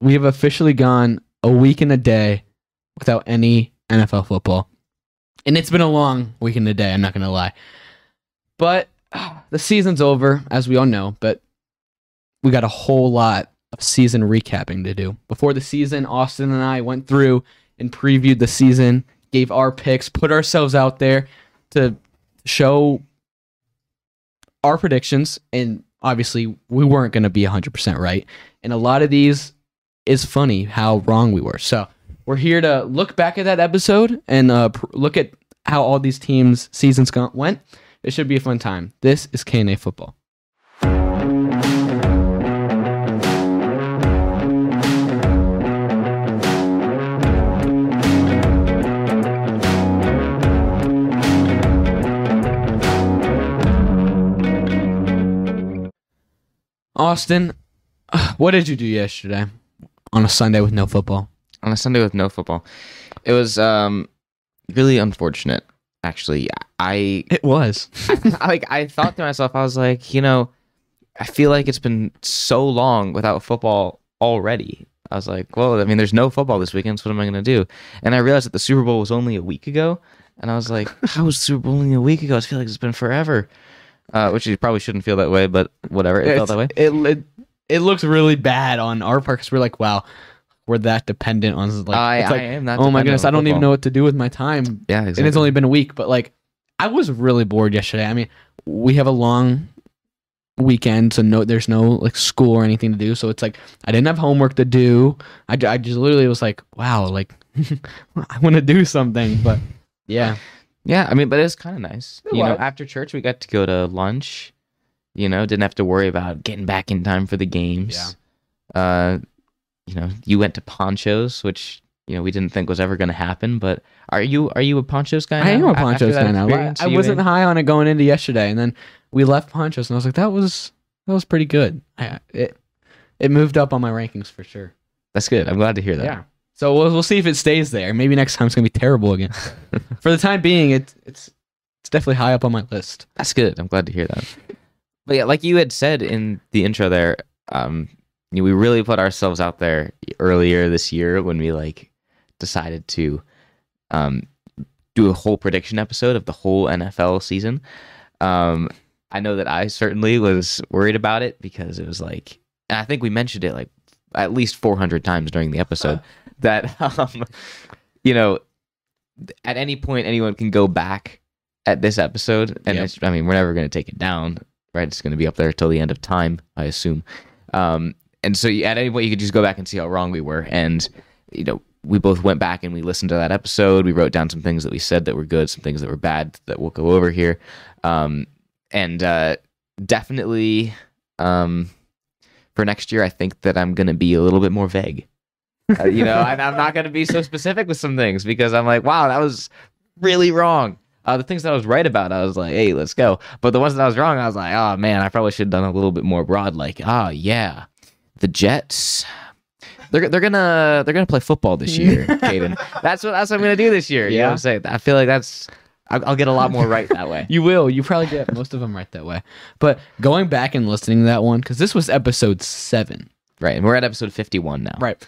we have officially gone a week and a day without any NFL football. And it's been a long week and a day, I'm not going to lie. But uh, the season's over, as we all know, but we got a whole lot of season recapping to do. Before the season, Austin and I went through and previewed the season, gave our picks, put ourselves out there to show our predictions. And obviously, we weren't going to be 100% right. And a lot of these is funny how wrong we were. So we're here to look back at that episode and uh, pr- look at how all these teams' seasons went. It should be a fun time. This is K&A football. Austin, what did you do yesterday on a Sunday with no football? on a Sunday with no football. It was um really unfortunate, actually. I, It was. I like I thought to myself, I was like, you know, I feel like it's been so long without football already. I was like, well, I mean, there's no football this weekend, so what am I gonna do? And I realized that the Super Bowl was only a week ago, and I was like, how was the Super Bowl only a week ago? I feel like it's been forever. Uh, which you probably shouldn't feel that way, but whatever. It felt that way. It, it it looks really bad on our part because we're like, wow, we're that dependent on like. I, it's like I am not. oh my goodness, I don't even know what to do with my time, Yeah, exactly. and it's only been a week. But like, I was really bored yesterday. I mean, we have a long weekend, so no, there's no like school or anything to do. So it's like I didn't have homework to do. I, I just literally was like, wow, like I want to do something, but yeah, Yeah, I mean, but it was kind of nice. It you know, after church, we got to go to lunch. You know, didn't have to worry about getting back in time for the games. Yeah. Uh, you know, you went to ponchos, which you know we didn't think was ever going to happen. But are you are you a ponchos guy? I am now? a A- ponchos guy now. I, I wasn't high on it going into yesterday, and then we left ponchos, and I was like, that was that was pretty good. I, it it moved up on my rankings for sure. That's good. I'm glad to hear that. Yeah. So we'll we'll see if it stays there. Maybe next time it's gonna be terrible again. for the time being, it's it's it's definitely high up on my list. That's good. I'm glad to hear that. But yeah, like you had said in the intro there, um, you know, we really put ourselves out there earlier this year when we like decided to um, do a whole prediction episode of the whole NFL season. Um, I know that I certainly was worried about it because it was like, and I think we mentioned it like at least 400 times during the episode that, um, you know, at any point anyone can go back at this episode, and Yep. it's, I mean, we're never going to take it down, right? It's going to be up there till the end of time, I assume. Um, and so at any point, you could just go back and see how wrong we were. And, you know, we both went back and we listened to that episode. We wrote down some things that we said that were good, some things that were bad that we'll go over here. Um, and uh, definitely um, for next year, I think that I'm going to be a little bit more vague. Uh, you know, I'm not going to be so specific with some things because I'm like, wow, that was really wrong. Uh, the things that I was right about, I was like, hey, let's go. But the ones that I was wrong, I was like, oh man, I probably should have done a little bit more broad. Like, ah, yeah, the Jets. They're, they're gonna they're gonna play football this year, Kadin. That's what that's what I'm gonna do this year. You know what Yeah. I'm saying? I feel like that's I'll, I'll get a lot more right that way. You will. You probably get most of them right that way. But going back and listening to that one, because this was episode seven, Right, and we're at episode 51 now. right?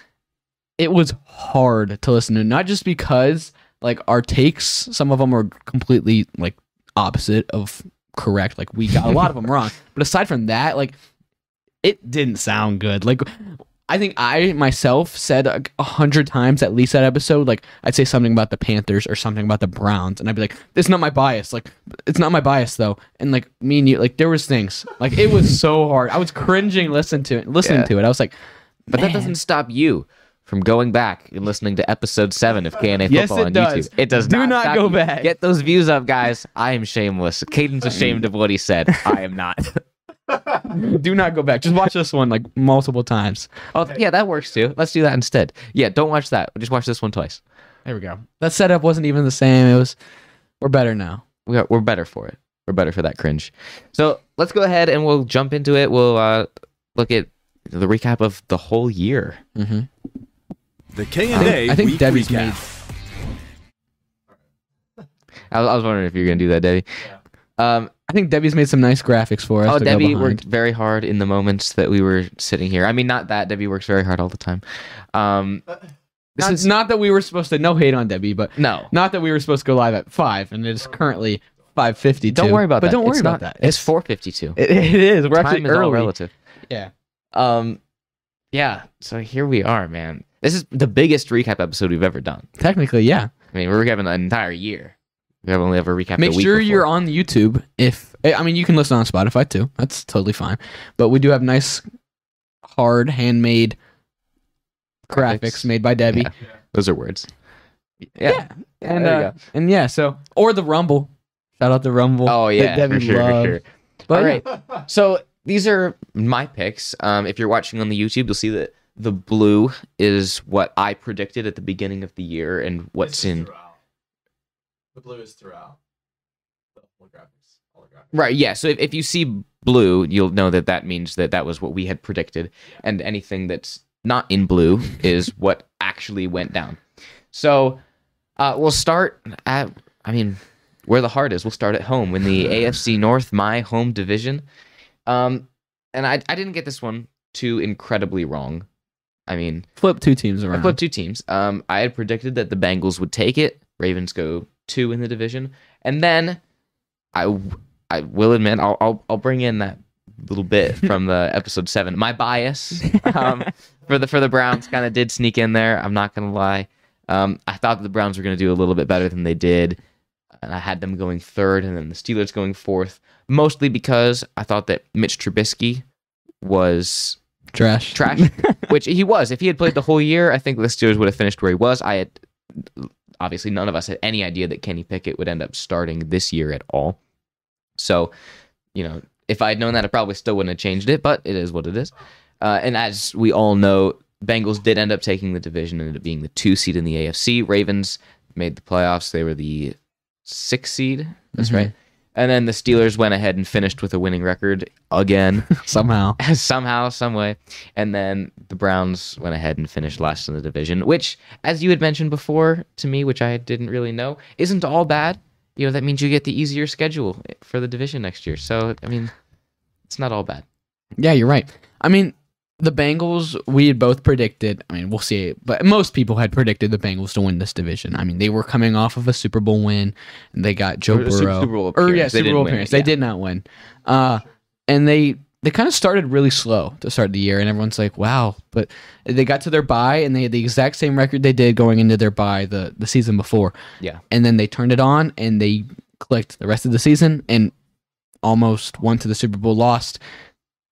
It was hard to listen to, not just because like our takes, some of them are completely like opposite of correct. Like we got a lot of them wrong. But aside from that, like it didn't sound good. Like I think I myself said a a hundred times at least that episode. Like I'd say something about the Panthers or something about the Browns, and I'd be like, "It's not my bias. Like it's not my bias though." And like me and you, like there was things like it was so hard. I was cringing listening to it, listening Yeah. to it. I was like, But that doesn't stop you from going back and listening to episode seven of K&A Yes, Football on does. YouTube. It does Do not, not go you. back. Get those views up, guys. I am shameless. Kadin's ashamed of what he said. I am not. "Do not go back. Just watch this one like multiple times." Oh, yeah, that works too. Let's do that instead. Yeah, don't watch that. Just watch this one twice. There we go. That setup wasn't even the same. It was. We're better now. We are, we're better for it. We're better for that cringe. So let's go ahead and we'll jump into it. We'll uh, look at the recap of the whole year. Mm-hmm. The K&A I think week Debbie's recap. made- I, was- I was wondering if you were gonna do that, Debbie. Um, I think Debbie's made some nice graphics for us. oh, to go Debbie behind. worked very hard in the moments that we were sitting here. I mean, not that Debbie works very hard all the time. Um, this Not, is not that we were supposed to no hate on Debbie, but no. not that we were supposed to go live at five, and it is currently five fifty. Don't worry about but that. don't worry It's about not- that. It's four fifty two. It, it is. We're Time actually is all early. relative. Yeah. Um, yeah. So here we are, man. This is the biggest recap episode we've ever done. Technically, yeah. I mean, we're recapping an entire year. We have only ever recapped. Make a week sure before. you're on YouTube. If I mean, you can listen on Spotify too. That's totally fine. But we do have nice, hard, handmade graphics, Graphics. made by Debbie. Yeah. Those are words. Yeah. And uh, and yeah, so or the Rumble. Shout out the Rumble. Oh yeah, Debbie for sure, loved. for sure. But All yeah. right. So these are my picks. Um, if you're watching on the YouTube, you'll see that the blue is what I predicted at the beginning of the year, and what's in throughout. The blue is throughout. The holographics. holographics. right. Yeah. So if, if you see blue, you'll know that that means that that was what we had predicted, and anything that's not in blue is what actually went down. So uh, we'll start at. I mean, where the heart is. We'll start at home in the AFC North, my home division. Um, and I I didn't get this one too incredibly wrong. I mean, flip two teams I around. flipped two teams. Um, I had predicted that the Bengals would take it. Ravens go two in the division, and then I I will admit I'll I'll, I'll bring in that little bit from the episode seven. My bias um, for the for the Browns kind of did sneak in there. I'm not gonna lie. Um, I thought that the Browns were gonna do a little bit better than they did, and I had them going third, and then the Steelers going fourth. Mostly because I thought that Mitch Trubisky was Trash. trash, which he was. If he had played the whole year, I think the Steelers would have finished where he was. I had obviously none of us had any idea that Kenny Pickett would end up starting this year at all. So, you know, if I had known that, I probably still wouldn't have changed it. But it is what it is. Uh, and as we all know, Bengals did end up taking the division, ended up being the two seed in the AFC. Ravens made the playoffs; they were the six seed. That's Mhm. right. And then the Steelers went ahead and finished with a winning record again Somehow. somehow, some way. And then the Browns went ahead and finished last in the division, which, as you had mentioned before to me, which I didn't really know, isn't all bad. You know, that means you get the easier schedule for the division next year. So, I mean, it's not all bad. Yeah, you're right. I mean, the Bengals, we had both predicted. I mean, we'll see, but most people had predicted the Bengals to win this division. I mean, they were coming off of a Super Bowl win, and they got Joe Or Burrow. Super Bowl or appearance. yeah, They Super Bowl appearance. They yeah. did not win. Uh, and they they kind of started really slow to start the year, and everyone's like, "Wow!" But they got to their bye, and they had the exact same record they did going into their bye the the season before. Yeah. and then they turned it on, and they clicked the rest of the season, and almost won to the Super Bowl. Lost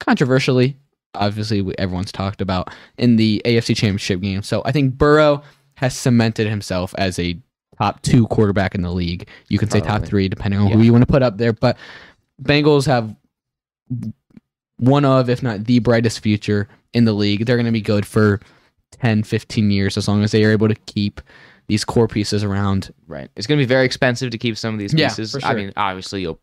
controversially, obviously everyone's talked about in the AFC Championship game. So I think Burrow has cemented himself as a top two quarterback in the league. You can say top three depending on who you want to put up there, but Bengals have one of, if not the brightest future in the league. They're going to be good for 10, 15 years as long as they are able to keep these core pieces around. Right. It's going to be very expensive to keep some of these Yeah, pieces. for I mean, obviously, you'll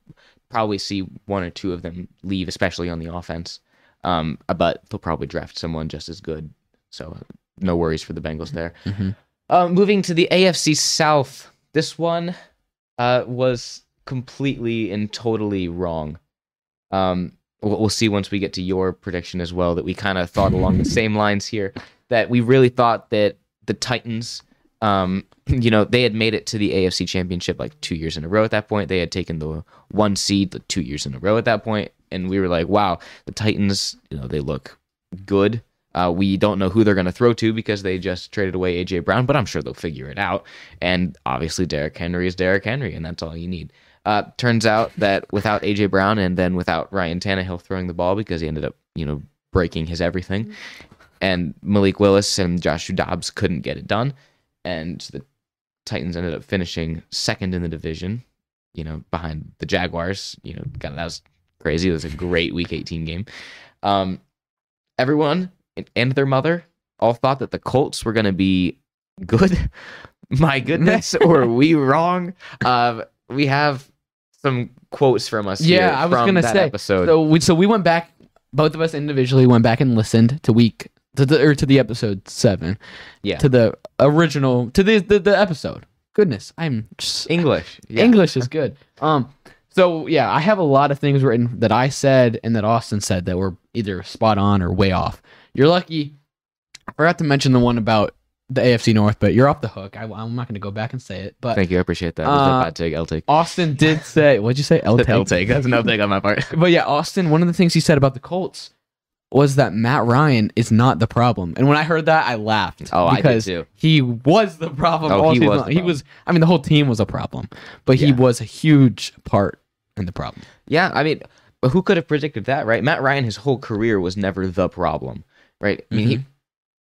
probably see one or two of them leave, especially on the offense. Um, but they'll probably draft someone just as good. So no worries for the Bengals there. Mhm. Uh, moving to the AFC South, this one uh, was completely and totally wrong. Um, we'll, we'll see once we get to your prediction as well that we kind of thought along the same lines here. That we really thought that the Titans, um, you know, they had made it to the AFC Championship like two years in a row at that point. They had taken the one seed the two years in a row at that point, and we were like, wow, the Titans, you know, they look good. Uh, we don't know who they're going to throw to because they just traded away AJ Brown, but I'm sure they'll figure it out. And obviously, Derrick Henry is Derrick Henry, and that's all you need. Uh, turns out that without AJ Brown and then without Ryan Tannehill throwing the ball because he ended up, you know, breaking his everything, and Malik Willis and Joshua Dobbs couldn't get it done, and the Titans ended up finishing second in the division, you know, behind the Jaguars. You know, God, that was crazy. It was a great Week 18 game. Um, everyone and their mother all thought that the Colts were going to be good. My goodness, were we wrong? Uh, we have some quotes from us. Yeah, I was from gonna that say. episode. So we so we went back. Both of us individually went back and listened to week to the or to the episode seven. Yeah. To the original to the the, the episode. Goodness, I'm just, English. Yeah. English is good. Um, So yeah, I have a lot of things written that I said and that Austin said that were either spot on or way off. You're lucky. I forgot to mention the one about the AFC North, but you're off the hook. I, am not going to go back and say it. But Thank you. I appreciate that. Uh, a bad take. L take. Austin did say, what'd you say? L L take. That's no take on my part. But yeah, Austin, one of the things he said about the Colts was that Matt Ryan is not the problem. And when I heard that, I laughed. Oh, I did too. He was the problem. Oh, all he was He was. I mean, the whole team was a problem, but he was a huge part in the problem. Yeah, I mean, but who could have predicted that, right? Matt Ryan, his whole career was never the problem, right? I mean, he mm-hmm.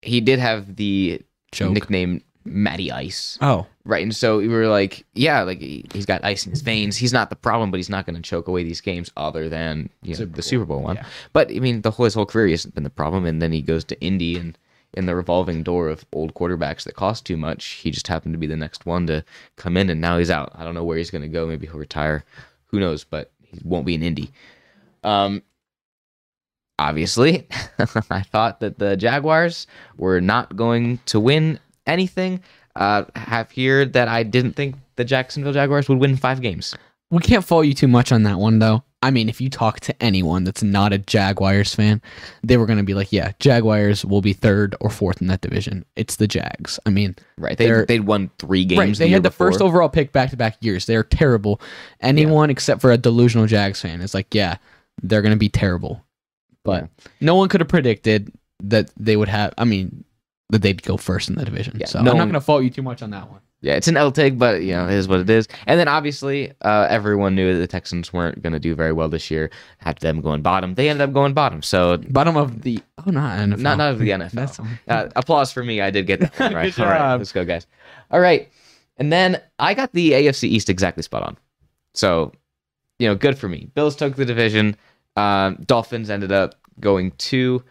he did have the Joke. nickname Matty Ice, Oh, right? And so we were like, yeah, like he, he's got ice in his veins. He's not the problem, but he's not going to choke away these games, other than you know, Super the Super Bowl one. Yeah. But I mean, the whole his whole career hasn't been the problem, and then he goes to Indy and. In the revolving door of old quarterbacks that cost too much, he just happened to be the next one to come in, and now he's out. I don't know where he's going to go. Maybe he'll retire. Who knows? But he won't be in Indy. Um, obviously, I thought that the Jaguars were not going to win anything. Uh, have here that I didn't think the Jacksonville Jaguars would win five games. we can't fault you too much on that one, though. I mean, if you talk to anyone that's not a Jaguars fan, they were going to be like, "Yeah, Jaguars will be third or fourth in that division. It's the Jags." I mean, Right? They they'd won three games. right? the They had the first overall pick back to back years. They're terrible. Anyone except for a delusional Jags fan is like, "Yeah, they're going to be terrible." But no one could have predicted that they would have. I mean, that they'd go first in the division. Yeah, so no I'm not going to fault you too much on that one. Yeah, it's an L take, but you know, it is what it is. And then obviously, uh, everyone knew that the Texans weren't going to do very well this year. Had them going bottom. They ended up going bottom. So Bottom of the oh, not NFL. not not of the NFL. That's uh, applause for me. I did get that right. All right, let's go, guys. All right, and then I got the AFC East exactly spot on. So, you know, good for me. Bills took the division. Um, Dolphins ended up going two.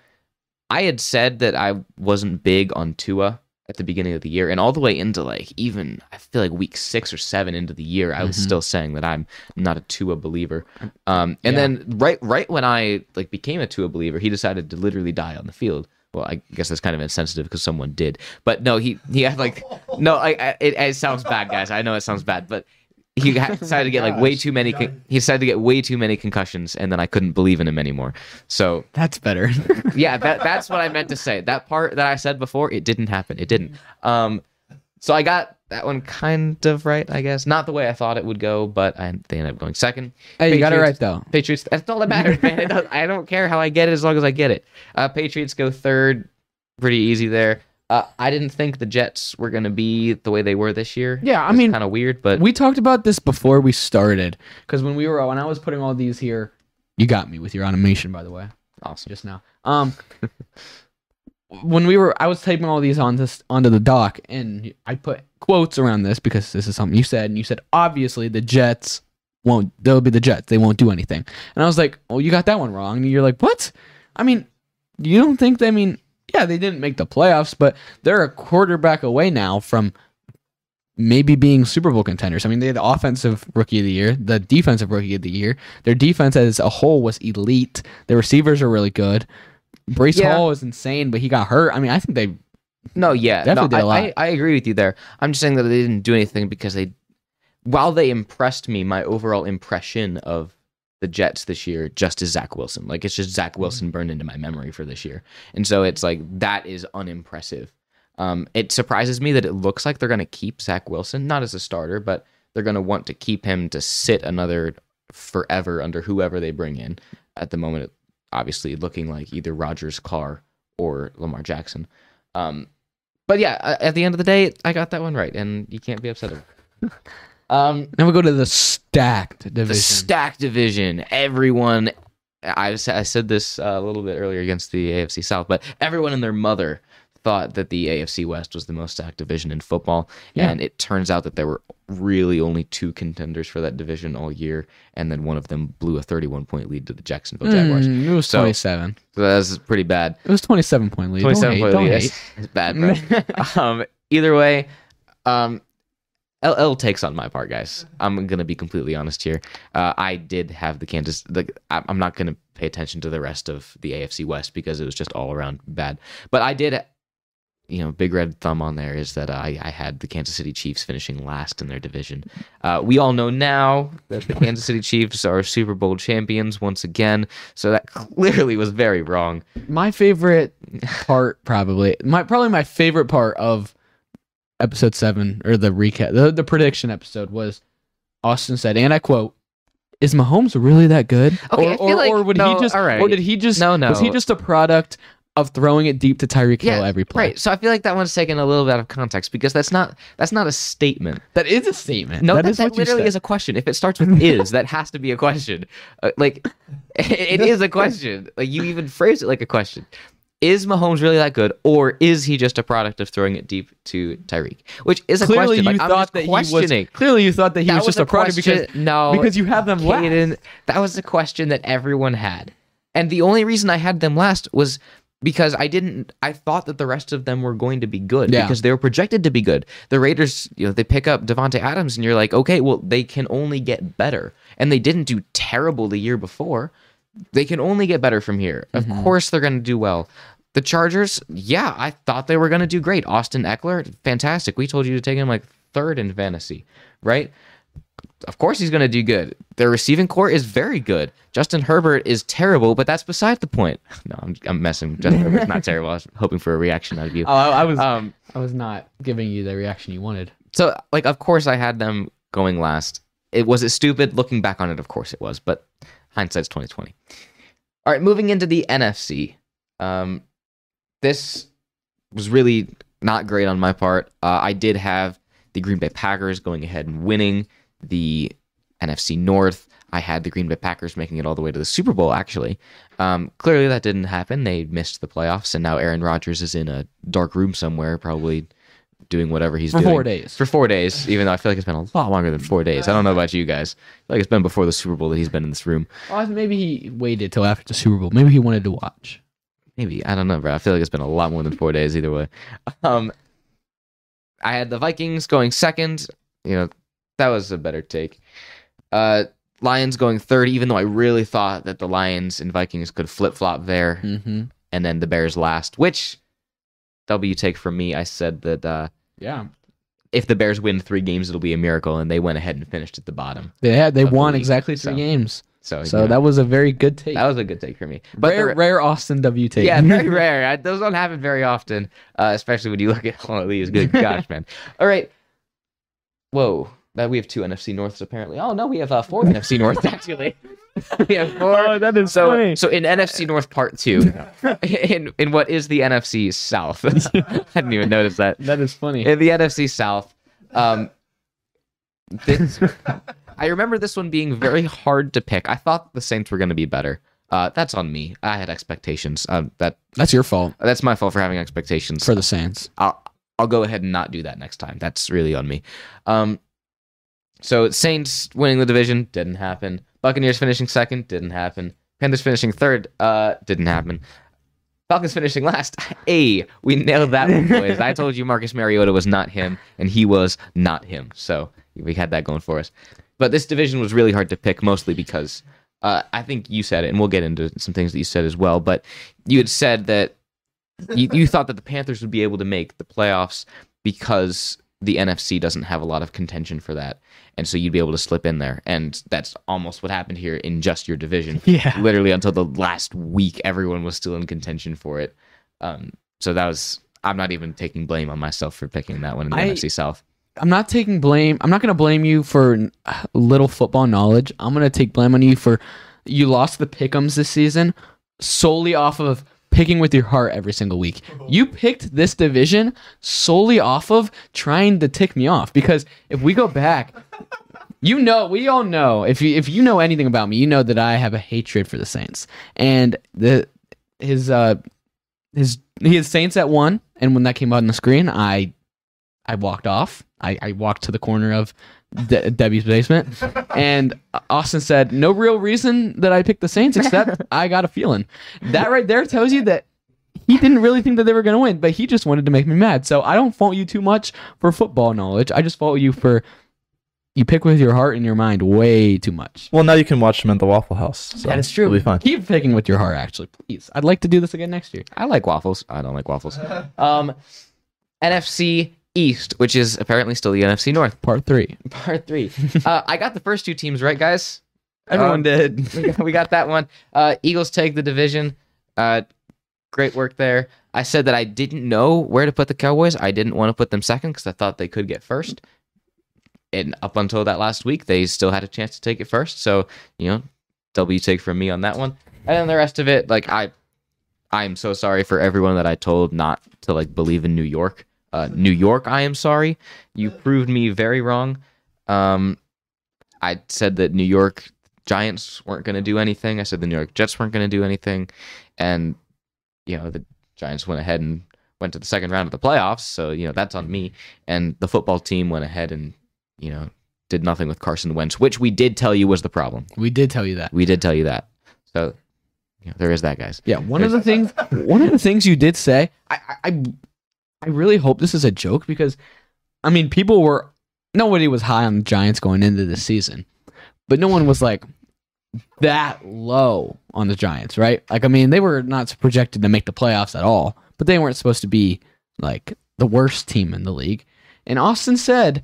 I had said that I wasn't big on Tua at the beginning of the year, and all the way into like even I feel like week six or seven into the year, I was Mhm. still saying that I'm not a Tua believer. Um, and Yeah. then right right when I like became a Tua believer, he decided to literally die on the field. Well, I guess that's kind of insensitive because someone did, but no, he he had like no, I, I it, it sounds bad, guys. I know it sounds bad, but he ha- decided to get like way too many. Con- he decided to get way too many concussions, and then I couldn't believe in him anymore. So That's better. yeah, that that's what I meant to say. That part that I said before, it didn't happen. It didn't. Um, so I got that one kind of right, I guess. Not the way I thought it would go, but I, they ended up going second. hey, you got it right Patriots- though. Patriots. That's all that matters, man. I don't care how I get it as long as I get it. Uh, Patriots go third, pretty easy there. Uh, I didn't think the Jets were going to be the way they were this year. Yeah, I mean, kind of weird, but we talked about this before we started because when we were when I was putting all these here, you got me with your animation, by the way, awesome. just now. Um, when we were, I was typing all these on this onto the doc, and I put quotes around this because this is something you said, and you said obviously the Jets won't. They'll be the Jets. They won't do anything. And I was like, oh, you got that one wrong. And you're like, what? I mean, you don't think? They, I mean, yeah, they didn't make the playoffs, but they're a quarterback away now from maybe being Super Bowl contenders. I mean, they had the offensive rookie of the year, the defensive rookie of the year. Their defense as a whole was elite. Their receivers are really good. Breece Yeah. Hall is insane, but he got hurt. I mean, I think they No, yeah, Definitely no, did a I, lot. I, I agree with you there. I'm just saying that they didn't do anything because they, while they impressed me, my overall impression of the Jets this year just as Zach Wilson. Like it's just Zach Wilson burned into my memory for this year, and so it's like that is unimpressive. Um, it surprises me that it looks like they're going to keep Zach Wilson, not as a starter, but they're going to want to keep him to sit another forever under whoever they bring in. At the moment, obviously looking like either Rodgers, Carr, or Lamar Jackson. Um, but yeah, at the end of the day, I got that one right, and you can't be upset. About it. um, Then we go to the stacked division. the stack division. Everyone, I, I said this uh, a little bit earlier against the AFC South, but everyone and their mother thought that the AFC West was the most stacked division in football, Yeah. and it turns out that there were really only two contenders for that division all year, and then one of them blew a 31 point lead to the Jacksonville Jaguars. Mm, it was So- 27. So that's pretty bad. It was 27 point lead. Don't 27 hate, point don't lead. hate. It's, it's bad, bro. um, either way, um, LL takes on my part, guys. I'm gonna be completely honest here. Uh, I did have the Kansas. The, I'm not gonna pay attention to the rest of the AFC West because it was just all around bad. But I did you know, big red thumb on there is that I, I had the Kansas City Chiefs finishing last in their division. Uh, we all know now that the Kansas City Chiefs are Super Bowl champions once again, so that clearly was very wrong. My favorite part, probably my probably my favorite part of episode seven or the recap, the the prediction episode was Austin said, and I quote. Is Mahomes really that good? Okay, or, or, like- or would no, he just right. or did he just No, no. was he just a product of throwing it deep to Tyreek Hill every play? Right. So I feel like that one's taken a little bit out of context because that's not that's not a statement. That is a statement. No, that, is that what you literally is a question. If it starts with is, that has to be a question. Uh, like, it is a question. Like you even phrase it like a question. Is Mahomes really that good, or is he just a product of throwing it deep to Tyreek? Which is a clearly question. you Like, thought that he was clearly you thought that he That was just a product because no, because you have them last. That was a question that everyone had. And the only reason I had them last was because I didn't I thought that the rest of them were going to be good Yeah. because they were projected to be good. The Raiders, you know, they pick up Davante Adams and you're like, "Okay, well, they can only get better." And they didn't do terrible the year before. They can only get better from here. Of mm-hmm. course they're going to do well. The Chargers, yeah, I thought they were going to do great. Austin Ekeler, fantastic. We told you to take him like third in fantasy, right? of course he's going to do good. Their receiving corps is very good. Justin Herbert is terrible, but that's beside the point. No, I'm, I'm messing. Justin Herbert's not terrible. I was hoping for a reaction out of you. Oh, I, I was Um, I was not giving you the reaction you wanted. so like, of course I had them going last. It was it stupid looking back on it. Of course it was, but hindsight's 2020. All right, moving into the NFC. Um, this was really not great on my part. Uh, I did have the Green Bay Packers going ahead and winning the NFC North. I had the Green Bay Packers making it all the way to the Super Bowl, actually. Um, clearly, that didn't happen. They missed the playoffs, and now Aaron Rodgers is in a dark room somewhere, probably doing whatever he's doing. For four days. For four days, even though I feel like it's been a lot longer than four days. I don't know about you guys. I feel like it's been before the Super Bowl that he's been in this room. Oh, maybe he waited till after the Super Bowl. Maybe he wanted to watch. Maybe I don't know, bro. I feel like it's been a lot more than four days either way. Um, I had the Vikings going second. You know, that was a better take. Uh, Lions going third, even though I really thought that the Lions and Vikings could flip flop there, Mm-hmm. and then the Bears last. Which W take from me. I said that uh, Yeah, if the Bears win three games, it'll be a miracle, and they went ahead and finished at the bottom. they had they the won league, exactly three so, games. So, So you know, that was a very good take. that was a good take for me. But rare, the- rare Austin W take. Yeah, very rare. I, those don't happen very often, uh, especially when you look at all of these. Good gosh, man. All right. Whoa. That we have two NFC Norths apparently. Oh no, we have uh, four NFC Norths actually. we have four. Oh, that is so funny. so in NFC North Part Two, in in what is the NFC South? I didn't even notice that. That is funny. In the NFC South, um, this, I remember this one being very hard to pick. I thought the Saints were going to be better. Uh, that's on me. I had expectations. Um, that That's your fault that's my fault for having expectations. for the Saints. I'll I'll go ahead and not do that next time. That's really on me. Um, so Saints winning the division didn't happen. Buccaneers finishing second didn't happen. Panthers finishing third uh didn't happen. Falcons finishing last. Hey, we nailed that one, boys. I told you Marcus Mariota was not him, and he was not him. So we had that going for us. But this division was really hard to pick, mostly because uh, I think you said it, and we'll get into some things that you said as well. But you had said that you, you thought that the Panthers would be able to make the playoffs because the NFC doesn't have a lot of contention for that. And so you'd be able to slip in there. And that's almost what happened here in just your division. Yeah. Literally until the last week, everyone was still in contention for it. Um, so that was, I'm not even taking blame on myself for picking that one in the I- NFC South. I'm not taking blame. I'm not going to blame you for uh, little football knowledge. I'm going to take blame on you for you lost the pickums this season solely off of picking with your heart every single week. You picked this division solely off of trying to tick me off because if we go back, you know, we all know if you if you know anything about me, you know that I have a hatred for the Saints and the his uh his has Saints at one, and when that came out on the screen, I I walked off. I, I walked to the corner of De- Debbie's basement, and Austin said, "No real reason that I picked the Saints, except I got a feeling." That right there tells you that he didn't really think that they were going to win, but he just wanted to make me mad. So I don't fault you too much for football knowledge. I just fault you for you pick with your heart and your mind way too much. Well, now you can watch them at the Waffle House. So that is true. It'll be fun. Keep picking with your heart, actually, please. I'd like to do this again next year. I like waffles. I don't like waffles. Um, NFC East, which is apparently still the NFC North. Part three. Part three. uh, I got the first two teams right, guys. Everyone Um, did. we, got, we got that one. Uh, Eagles take the division. Uh, great work there. I said that I didn't know where to put the Cowboys. I didn't want to put them second because I thought they could get first. And up until that last week, they still had a chance to take it first. So you know, W take from me on that one. And then the rest of it, like I, I'm so sorry for everyone that I told not to like believe in New York. Uh, New York, I am sorry. You proved me very wrong. Um, I said that New York Giants weren't going to do anything. I said the New York Jets weren't going to do anything, and you know the Giants went ahead and went to the second round of the playoffs. So you know that's on me. And the football team went ahead and you know did nothing with Carson Wentz, which we did tell you was the problem. We did tell you that. We did tell you that. So you know, there is that, guys. Yeah, one of the things one of the things you did say, I, I I- really hope this is a joke because I mean people were nobody was high on the Giants going into the season. But no one was like that low on the Giants, right? Like I mean, they were not projected to make the playoffs at all, but they weren't supposed to be like the worst team in the league. And Austin said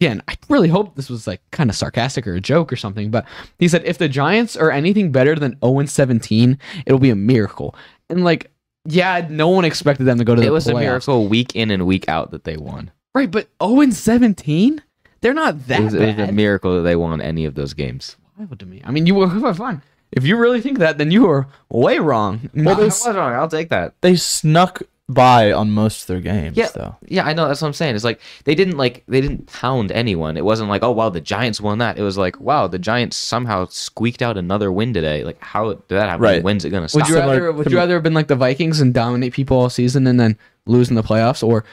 again, I really hope this was like kind of sarcastic or a joke or something, but he said if the Giants are anything better than 0 17, it'll be a miracle. And like, yeah, no one expected them to go to the It was a playoffs. miracle week in and week out that they won. Right, but 0 17? They're not that It was, it was a miracle that they won any of those games. Wild to me. I mean, you were fine. If you really think that, then you were way wrong. Well, I was wrong. I'll take that. They snuck by on most of their games, Yeah. though. Yeah, I know. That's what I'm saying. It's like they didn't like they didn't pound anyone. It wasn't like, oh wow, the Giants won that. It was like, wow, the Giants somehow squeaked out another win today. Like how did that happen? Right. When's it gonna stop? would you rather would you rather have been like the Vikings and dominate people all season and then lose in the playoffs, or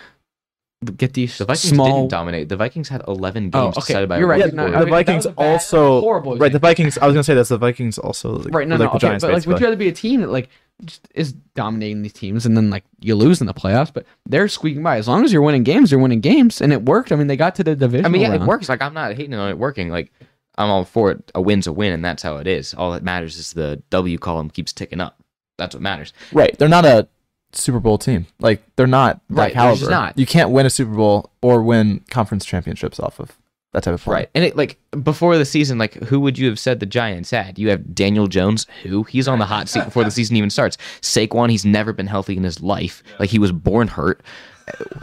get these the Vikings small? didn't dominate. The Vikings had 11 Oh, games okay. decided by You're right. Yeah, No, the Vikings was a bad- also horrible right. The. Vikings. I was gonna say that's the Vikings also like, Right, no, were no, the okay, Giants. but like, would you rather be a team that like just is dominating these teams and then like you lose in the playoffs, but they're squeaking by. As long as you're winning games, you're winning games, and it worked. I mean, they got to the division. I mean, yeah, round. it works. Like I'm not hating on it working. Like I'm all for it. A win's a win, and that's how it is. All that matters is the W column keeps ticking up. That's what matters. Right. They're not a Super Bowl team. Like they're not that Right, they're caliber. just not. You can't win a Super Bowl or win conference championships off of that type of play. Right. And it like before the season, like who would you have said the Giants had? You have Daniel Jones, who he's on the hot seat before the season even starts. Saquon, he's never been healthy in his life. Like he was born hurt.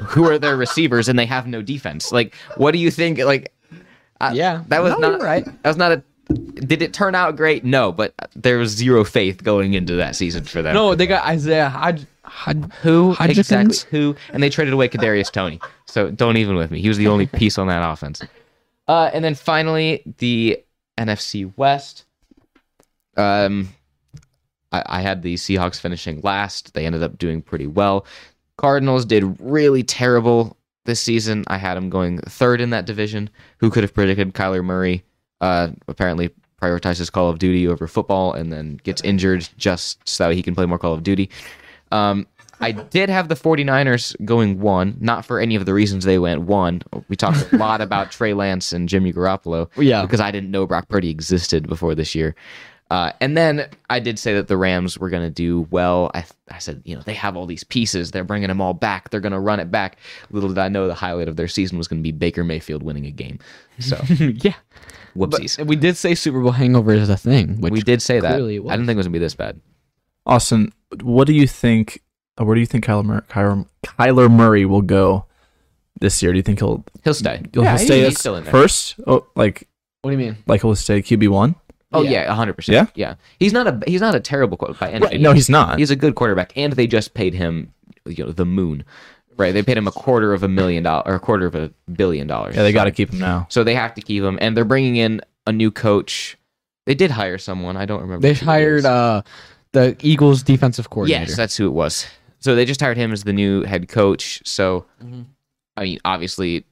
Who are their receivers and they have no defense? Like what do you think? Like I- Yeah. that was No, not right. That was not a. Did it turn out great? No, but there was zero faith going into that season for them. No, they got Isaiah Hodg. Hodg Who Hodgins? exactly? Who? And they traded away Kadarius Toney. So don't even with me. He was the only piece on that offense. Uh, and then finally the NFC West. Um, I, I had the Seahawks finishing last. They ended up doing pretty well. Cardinals did really terrible this season. I had them going third in that division. Who could have predicted Kyler Murray? Uh, apparently prioritizes Call of Duty over football and then gets injured just so that he can play more Call of Duty. Um, I did have the 49ers going one, not for any of the reasons they went one. We talked a lot about Trey Lance and Jimmy Garoppolo Yeah. because I didn't know Brock Purdy existed before this year. Uh, and then I did say that the Rams were going to do well. I, I said, you know, they have all these pieces. They're bringing them all back. They're going to run it back. Little did I know the highlight of their season was going to be Baker Mayfield winning a game. So, yeah. whoopsies. But we did say Super Bowl hangover is a thing, which we did say that. I clearly it was. didn't think it was going to be this bad. Austin, what do you think? uh, Where do you think Kyler, Mur- Kyler, Kyler Murray will go this year? Do you think he'll He'll stay. he'll Yeah, stay he's as still in there. first? Oh, like What do you mean? like he'll stay QB one? Oh Yeah. hundred percent. Yeah, yeah. he's not a he's not a terrible quarterback Right. No, he's not. He's a good quarterback, and they just paid him, you know, the moon. Right? They paid him a quarter of a million dollars or a quarter of a billion dollars. yeah, they got to keep him now. So they have to keep him, and they're bringing in a new coach. They did hire someone. I don't remember. They hired uh, the Eagles defensive coordinator. Yes, that's who it was. So they just hired him as the new head coach. So, Mhm. I mean, obviously,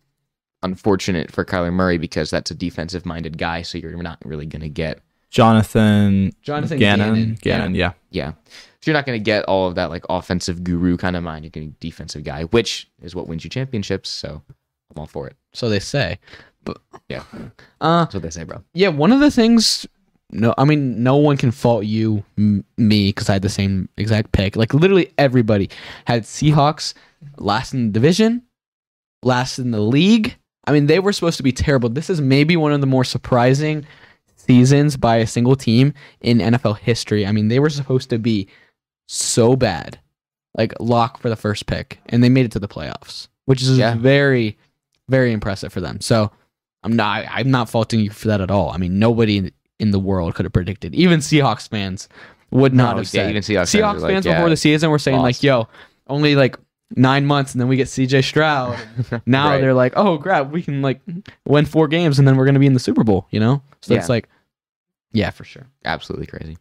unfortunate for Kyler Murray because that's a defensive minded guy. So you're not really going to get Jonathan, Jonathan Gannon, Gannon. Gannon, yeah. Yeah. So you're not going to get all of that like offensive guru kind of mind. You're getting defensive guy, which is what wins you championships. So I'm all for it. So they say. But Yeah. uh, That's what they say, bro. yeah, one of the things. No, I mean, no one can fault you, m- me, because I had the same exact pick. Like literally everybody had Seahawks last in the division, last in the league. I mean, they were supposed to be terrible. This is maybe one of the more surprising seasons by a single team in NFL history. I mean, they were supposed to be so bad, like lock for the first pick, and they made it to the playoffs, which is Yeah. very, very impressive for them. So I'm not, I'm not faulting you for that at all. I mean, nobody in, in the world could have predicted. Even Seahawks fans would not No, have yeah, said. even Seahawks fans Seahawks fans, like, before yeah, the season were saying like, "Yo, only like nine months, and then we get CJ Stroud." now Right. they're like, "Oh crap, we can like win four games, and then we're gonna be in the Super Bowl." You know, so Yeah. it's like, yeah, for sure. absolutely crazy.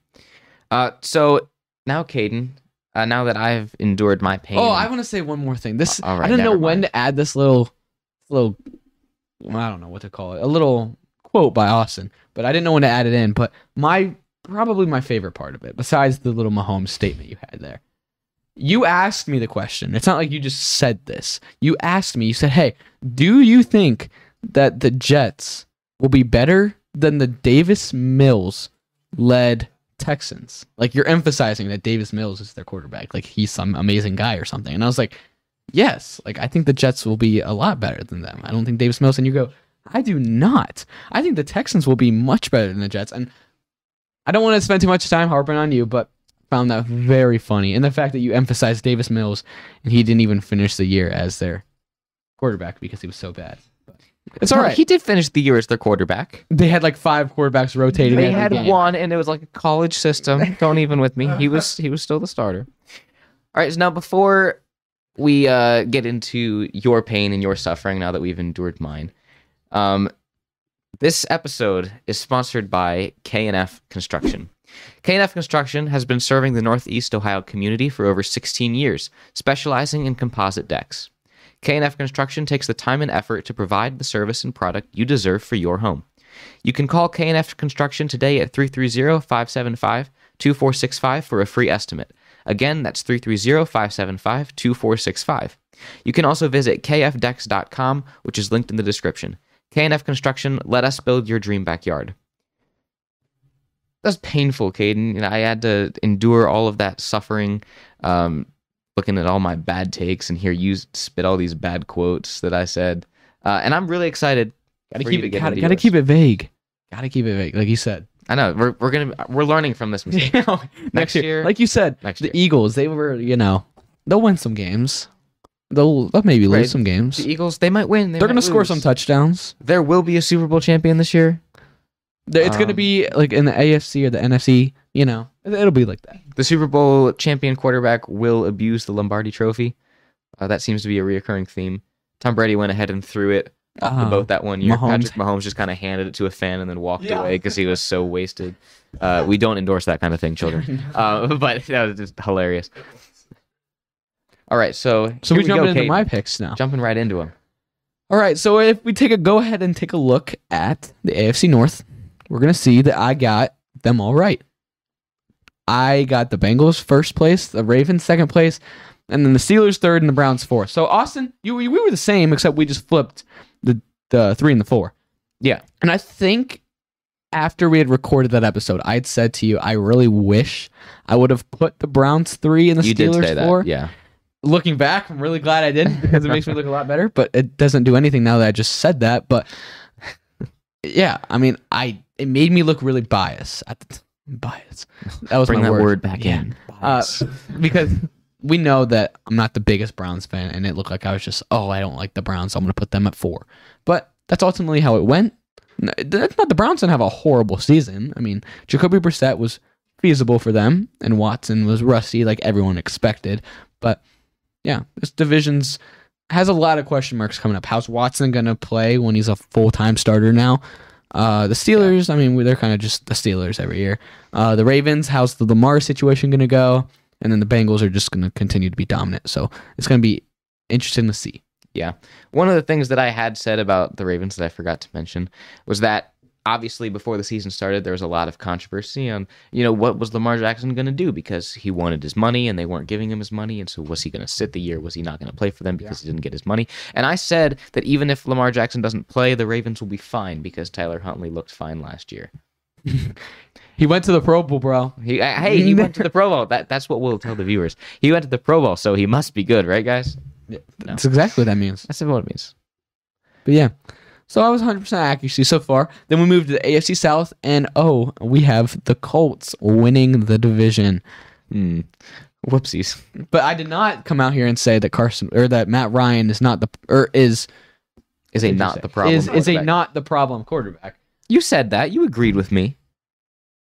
Uh, so now, Kadin, uh, now that I've endured my pain, Oh, I want to say one more thing. This All right, I didn't know never when to add this little, little, I don't know what to call it, a little quote by Austin, but I didn't know when to add it in. But my probably my favorite part of it, besides the little Mahomes statement you had there, you asked me the question. It's not like you just said this. You asked me. You said, "Hey, do you think that the Jets will be better than the Davis Mills led Texans?" Like you're emphasizing that Davis Mills is their quarterback, like he's some amazing guy or something. And I was like, "Yes, like I think the Jets will be a lot better than them. I don't think Davis Mills." And you go, "I do not. I think the Texans will be much better than the Jets." And I don't want to spend too much time harping on you, but found that very funny. And the fact that you emphasized Davis Mills and he didn't even finish the year as their quarterback because he was so bad. It's all right. He did finish the year as their quarterback. they had like five quarterbacks rotating. They had game. one, and it was like a college system. Don't even with me. He was he was still the starter. All right. So now before we uh, get into your pain and your suffering, now that we've endured mine, um, this episode is sponsored by K&F Construction. K&F Construction has been serving the Northeast Ohio community for over 16 years, specializing in composite decks. K&F Construction takes the time and effort to provide the service and product you deserve for your home. You can call K&F Construction today at 330-575-2465 for a free estimate. Again, that's 330-575-2465. You can also visit kfdecks.com, which is linked in the description. K&F Construction, let us build your dream backyard. That's painful, Kadin. You know, I had to endure all of that suffering, um, looking at all my bad takes and hear you spit all these bad quotes that I said. Uh, and I'm really excited. Gotta keep it. Gotta, gotta keep it vague. Gotta keep it vague, like you said. I know we're we're gonna we're learning from this mistake. next, year, year- like you said, next the year. Eagles. They were, you know, they'll win some games. They'll, they'll maybe Right. lose some games. The Eagles, they might win. They They're might gonna score some touchdowns. There will be a Super Bowl champion this year. There- It's gonna Um, be like in the AFC or the NFC. You know, it- it'll be like that. The Super Bowl champion quarterback will abuse the Lombardi Trophy. Uh, that seems to be a reoccurring theme. Tom Brady went ahead and threw it off the Oh, boat that one year. Mahomes. Patrick Mahomes just kind of handed it to a fan and then walked Yeah. away because he was so wasted. Uh, we don't endorse that kind of thing, children. Uh, but that was just hilarious. All right, so So here we jump go, into Kate. my picks now. jumping right into them. All right, so if we take a go ahead and take a look at the AFC North, we're gonna see that I got them all right. I got the Bengals first place, the Ravens second place, and then the Steelers third and the Browns fourth. So Austin, you we were the same except we just flipped the the three and the four. Yeah. And I think after we had recorded that episode, I had said to you, I really wish I would have put the Browns three and the you Steelers say that, four yeah. looking back, I'm really glad I didn't because it makes me look a lot better. But it doesn't do anything now that I just said that. But yeah, I mean, I it made me look really biased at the t- bias. That was Bring my that word, word, back Yeah. in. Uh, because we know that I'm not the biggest Browns fan, and it looked like I was just, oh, I don't like the Browns, so I'm going to put them at four. But that's ultimately how it went. That's not the Browns didn't have a horrible season. I mean, Jacoby Brissett was feasible for them, and Watson was rusty like everyone expected. But yeah, this division's has a lot of question marks coming up. How's Watson going to play when he's a full time starter now? Uh, the Steelers, I mean, they're kind of just the Steelers every year. Uh, the Ravens, how's the Lamar situation going to go? And then the Bengals are just going to continue to be dominant. So it's going to be interesting to see. Yeah. One of the things that I had said about the Ravens that I forgot to mention was that obviously before the season started there was a lot of controversy on you know what was Lamar Jackson going to do because he wanted his money and they weren't giving him his money and so was he going to sit the year was he not going to play for them because he didn't get his money and I said that even if Lamar Jackson doesn't play the Ravens will be fine because Tyler Huntley looked fine last year. He went to the Pro Bowl, bro. He uh, hey he went to the Pro Bowl that that's what we'll tell the viewers. He went to the Pro Bowl so he must be good, right guys? That's exactly what that means. That's what it means. But yeah. So I was 100% accuracy so far. Then we moved to the AFC South, and oh, we have the Colts winning the division. Hmm. Whoopsies. But I did not come out here and say that Carson or that Matt Ryan is not the or is Is a not the problem. Is, is a quarterback. not the problem quarterback. You said that. You agreed with me.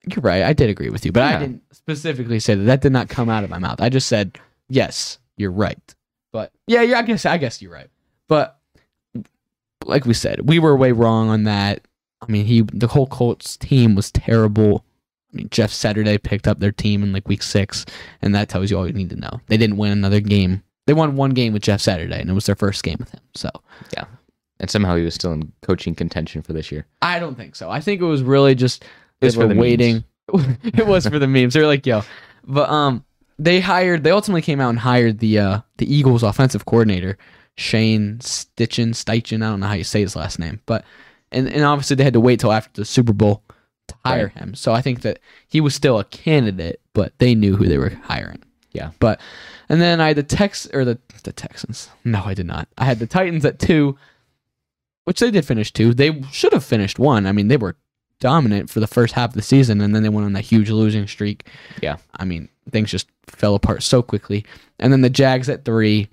You're right. I did agree with you, but I didn't specifically say that. That did not come out of my mouth. I just said yes, you're right. But yeah, yeah, I guess I guess you're right. But like we said, we were way wrong on that. I mean, he the whole Colts team was terrible. I mean, Jeff Saturday picked up their team in like week six, and that tells you all you need to know. They didn't win another game. They won one game with Jeff Saturday, and it was their first game with him. So yeah, And somehow he was still in coaching contention for this year. I don't think so. I think it was really just It was they were the waiting. it was for the memes. They were like, "Yo," but um, they hired. They ultimately came out and hired the uh the Eagles offensive coordinator Shane Stitchen Steichen. I don't know how you say his last name, but and and obviously they had to wait till after the Super Bowl to hire him. So I think that he was still a candidate, but they knew who they were hiring. Yeah. But and then I had the Tex or the the Texans. No, I did not. I had the Titans at two, which they did finish two. They should have finished one. I mean, they were dominant for the first half of the season, and then they went on that huge losing streak. Yeah. I mean, things just fell apart so quickly. And then the Jags at three.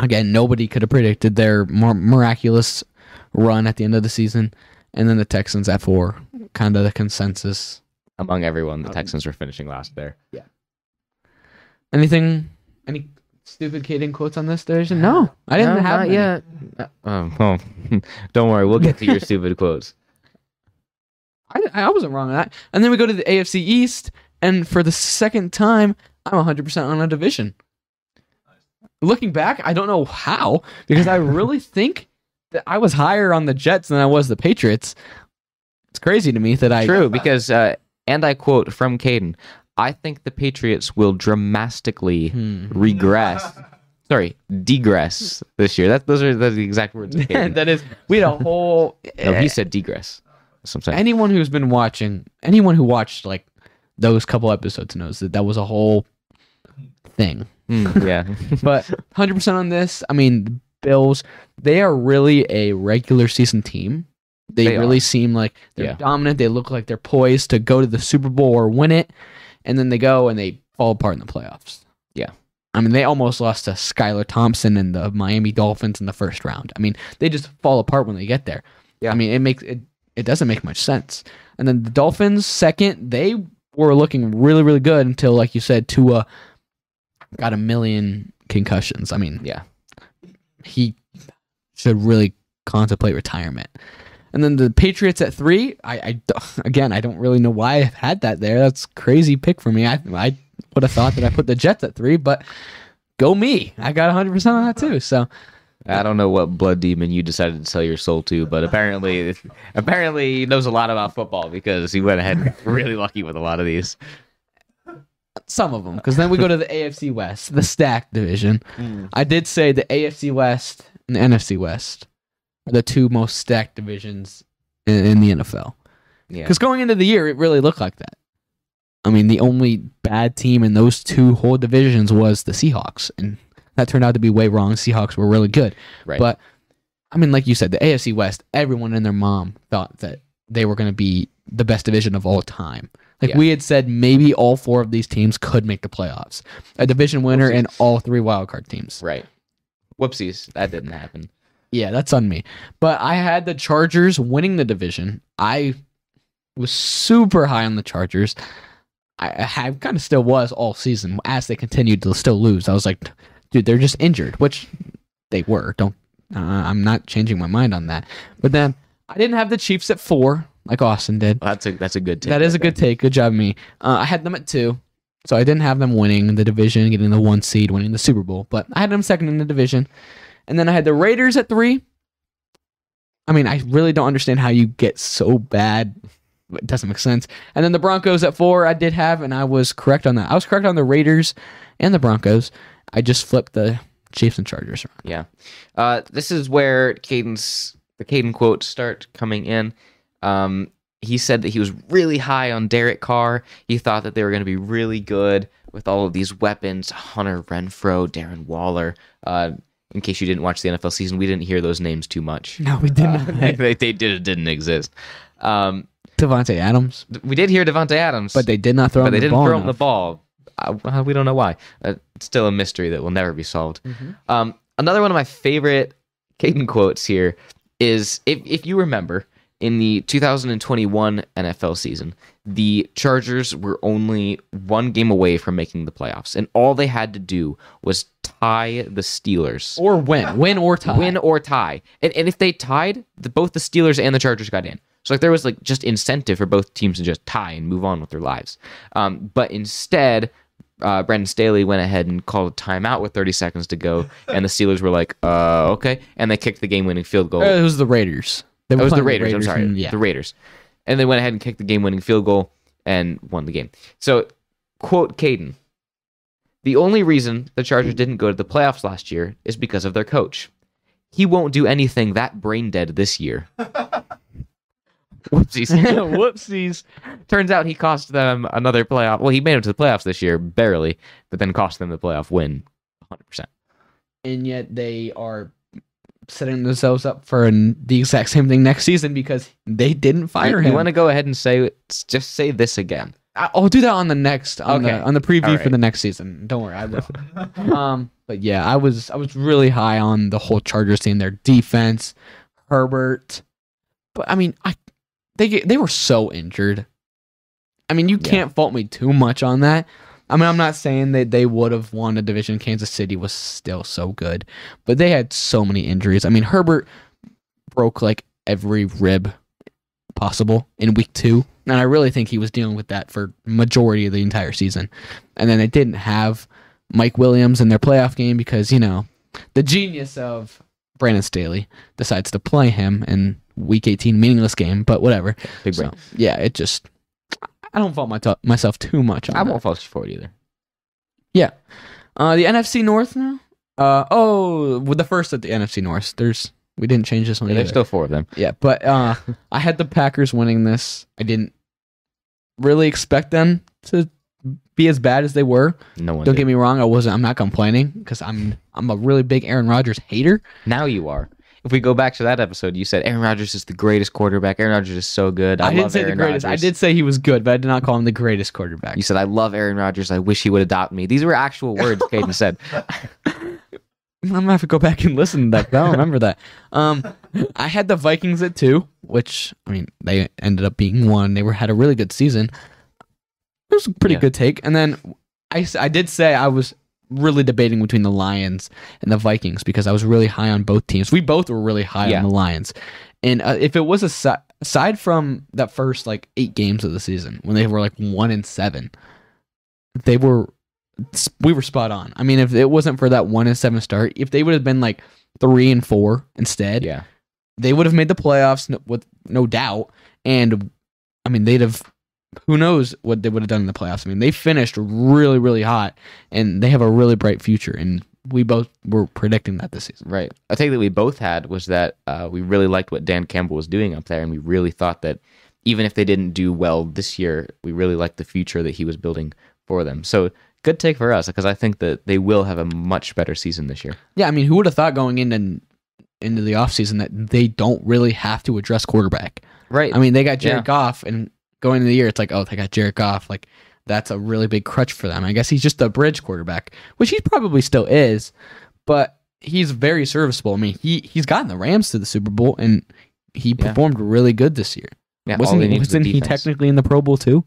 Again, nobody could have predicted their more miraculous run at the end of the season. And then the Texans at four, kind of the consensus. Among everyone, the Um, Texans were finishing last there. Yeah. Anything? Any stupid Kadin quotes on this division? No, I didn't No, have not yet. Uh, um, well, don't worry, we'll get to your stupid quotes. I, I wasn't wrong on that. And then we go to the AFC East, and for the second time, I'm 100% on a division. Looking back, I don't know how, because I really think that I was higher on the Jets than I was the Patriots. It's crazy to me that I. True, because uh, and I quote from Kadin, I think the Patriots will dramatically Hmm. regress. Sorry, degress this year. That those are the exact words. Of Kadin. that is, we had a whole. no, he said degress. That's what anyone who's been watching, anyone who watched like those couple episodes knows that that was a whole thing. Mm, yeah, but 100% on this. I mean, the Bills, they are really a regular season team. They, They really are. seem like they're Yeah. dominant. They look like they're poised to go to the Super Bowl or win it. And then they go and they fall apart in the playoffs. Yeah. I mean, they almost lost to Skylar Thompson and the Miami Dolphins in the first round. I mean, they just fall apart when they get there. Yeah. I mean, it makes it it doesn't make much sense. And then the Dolphins second, they were looking really really good until like you said Tua got a million concussions. I mean, yeah. he should really contemplate retirement. And then the Patriots at three. I, I again, I don't really know why I've had that there. That's crazy pick for me. I I would have thought that I put the Jets at three, but go me. I got 100 percent on that too. So I don't know what blood demon you decided to sell your soul to, but apparently, apparently he knows a lot about football because he went ahead and really lucky with a lot of these. Some of them, because then we go to the AFC West, the stacked division. Mm. I did say the AFC West and the NFC West are the two most stacked divisions in, in the NFL. Yeah, Because going into the year, it really looked like that. I mean, the only bad team in those two whole divisions was the Seahawks, and that turned out to be way wrong. Seahawks were really good, right. but I mean, like you said, the AFC West, everyone and their mom thought that they were going to be the best division of all time. Like Yeah. we had said, maybe all four of these teams could make the playoffs. A division winner and all three wildcard teams. right. Whoopsies, that didn't happen. Yeah, that's on me. But I had the Chargers winning the division. I was super high on the Chargers. I, I have kind of still was all season as they continued to still lose. I was like, dude, they're just injured, which they were. Don't. Uh, I'm not changing my mind on that. But then I didn't have the Chiefs at four like Austin did. Well, that's a that's a good. Take that is a right there. good take. Good job, me. Uh, I had them at two, so I didn't have them winning the division, getting the one seed, winning the Super Bowl. But I had them second in the division, and then I had the Raiders at three. I mean, I really don't understand how you get so bad. It doesn't make sense. And then the Broncos at four, I did have, and I was correct on that. I was correct on the Raiders and the Broncos. I just flipped the Chiefs and Chargers around. Yeah. Uh, this is where Kadin's the Kadin quotes start coming in. Um, he said that he was really high on Derek Carr. He thought that they were going to be really good with all of these weapons: Hunter Renfrow, Darren Waller. Uh, in case you didn't watch the NFL season, we didn't hear those names too much. No, we did not. they, they did didn't exist. Um, Davante Adams, we did hear Davante Adams, but they did not throw but him they the didn't throw him the ball. Uh, we don't know why. Uh, it's still a mystery that will never be solved. Mhm. Um, another one of my favorite Kadin quotes here is if if you remember in the 2021 NFL season, the Chargers were only one game away from making the playoffs, and all they had to do was tie the Steelers. Or win, win or tie. Win or tie, and, and if they tied, the, both the Steelers and the Chargers got in. So like there was like just incentive for both teams to just tie and move on with their lives. Um, but instead, uh, Brandon Staley went ahead and called a timeout with 30 seconds to go, and the Steelers were like, "Uh, okay," and they kicked the game-winning field goal. It was the Raiders. They It was the playing Raiders. I'm sorry, and- yeah. the Raiders, and they went ahead and kicked the game-winning field goal and won the game. So, quote Kadin: "The only reason the Chargers didn't go to the playoffs last year is because of their coach. He won't do anything that brain dead this year." Whoopsies. Whoopsies. Turns out he cost them another playoff. Well, he made it to the playoffs this year, barely, but then cost them the playoff win, 100%. And yet they are setting themselves up for an, the exact same thing next season because they didn't fire You, him. You want to go ahead and say, just say this again. I- I'll do that on the next on Okay. the on the preview All for the next season. Don't worry, I will. um, but yeah, I was I was really high on the whole Chargers team, their defense, Herbert. But I mean, I they get, they were so injured. I mean, you Yeah. can't fault me too much on that. I mean, I'm not saying that they would have won a division. Kansas City was still so good, but they had so many injuries. I mean, Herbert broke like every rib possible in week two, and I really think he was dealing with that for majority of the entire season. And then they didn't have Mike Williams in their playoff game because you know the genius of Brandon Staley decides to play him in week 18 meaningless game, but whatever. Big brain. So, yeah, it just I don't fault my t- myself too much. On I that. won't fault you for it either. Yeah. Uh, the NFC North now. Uh oh, with the first at the NFC North. There's we didn't change this one. Yeah, either. there's still four of them. Yeah, but uh, I had the Packers winning this. I didn't really expect them to be as bad as they were. No one. Don't did. get me wrong. I wasn't. I'm not complaining because I'm I'm a really big Aaron Rodgers hater. Now you are. If we go back to that episode, you said Aaron Rodgers is the greatest quarterback. Aaron Rodgers is so good. I, I, didn't love say Aaron the greatest. Rodgers. I did say he was good, but I did not call him the greatest quarterback. You said I love Aaron Rodgers. I wish he would adopt me. These were actual words Kadin said. I'm gonna have to go back and listen to that. I don't remember that. Um, I had the Vikings at two, which I mean they ended up being one. They were had a really good season. It was a pretty Yeah. good take. And then I, I did say I was really debating between the Lions and the Vikings because I was really high on both teams. We both were really high Yeah. on the Lions. And uh, if it was a aside from that first like eight games of the season when they were like one and seven, they were we were spot on. I mean, if it wasn't for that one and seven start, if they would have been like three and four instead, Yeah. they would have made the playoffs no, with no doubt. And I mean, they'd have. Who knows what they would have done in the playoffs? I mean, they finished really, really hot, and they have a really bright future. And we both were predicting that this season. Right. I think that we both had was that uh, we really liked what Dan Campbell was doing up there, and we really thought that even if they didn't do well this year, we really liked the future that he was building for them. So good take for us because I think that they will have a much better season this year. Yeah, I mean, who would have thought going into into the offseason that they don't really have to address quarterback? Right. I mean, they got Jared Yeah. Goff, and going into the year, it's like, oh, they got Jared Goff. Like, that's a really big crutch for them. I guess he's just a bridge quarterback, which he probably still is, but he's very serviceable. I mean, he he's gotten the Rams to the Super Bowl, and he Yeah. performed really good this year. yeah, wasn't he, need is the wasn't he technically in the Pro Bowl too?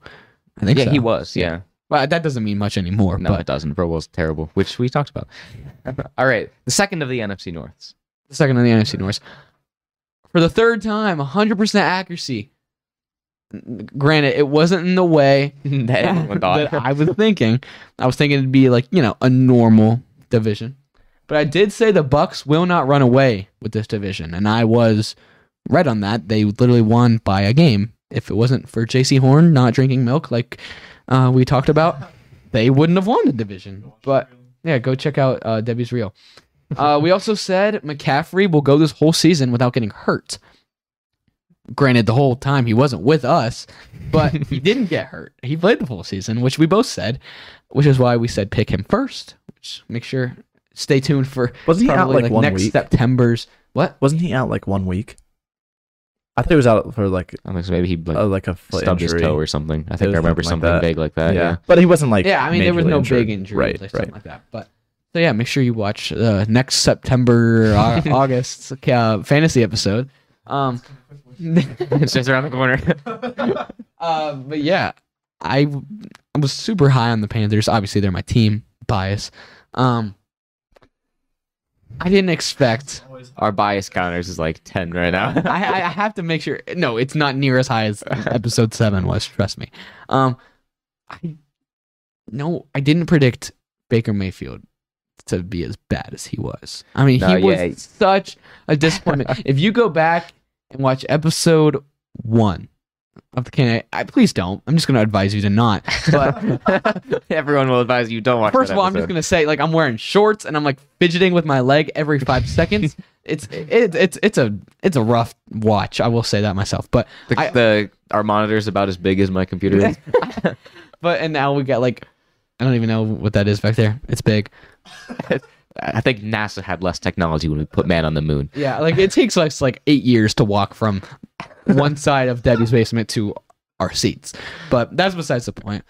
I think Yeah, so. he was. Yeah. Well, that doesn't mean much anymore. No, but it doesn't. Pro Bowl's terrible, which we talked about. All right. The second of the NFC Norths. the second on the NFC North. For the third time, 100% accuracy. Granted, it wasn't in the way that everyone thought. that I was thinking. I was thinking it'd be like, you know, a normal division. But I did say the Bucs will not run away with this division, and I was right on that. They literally won by a game. If it wasn't for Jaycee Horn not drinking milk like uh, we talked about, they wouldn't have won the division. But yeah, go check out uh, Debbie's Reel. Uh, we also said McCaffrey will go this whole season without getting hurt. Granted, the whole time he wasn't with us, but he didn't get hurt. He played the full season, which we both said, which is why we said pick him first. Which make sure stay tuned for Wasn't he out like, like, one next week? September's what? Wasn't he out like one week? I thought he was out for like I think so maybe he like uh, like a foot stubbed his toe or something. I think I remember something something, like that. big like that. yeah. Yeah. but he wasn't like yeah, I mean there was no injured. big injury Right, or something right. like that. But so yeah, make sure you watch uh, next September Au- August uh, fantasy episode. Um, it's just around the corner. uh, but yeah, I I was super high on the Panthers. Obviously, they're my team. Bias. Um, I didn't expect. Our bias counters is like ten right now. I, I I have to make sure. No, it's not near as high as episode seven was. Trust me. Um, I no, I didn't predict Baker Mayfield to be as bad as he was. I mean, No, he was yeah. such a disappointment. if you go back and watch episode one of the Can I, please don't. I'm just going to advise you to not. But Everyone will advise you don't watch. First that of all, I'm just gonna say like I'm wearing shorts and I'm like fidgeting with my leg every five seconds. It's it, it's it's a it's a rough watch. I will say that myself. But the, I- the our monitor is about as big as my computer is. but and now we got like I don't even know what that is back there. It's big. I think NASA had less technology when we put man on the moon. Yeah, like it takes us like eight years to walk from one side of Debbie's basement to our seats. But that's besides the point.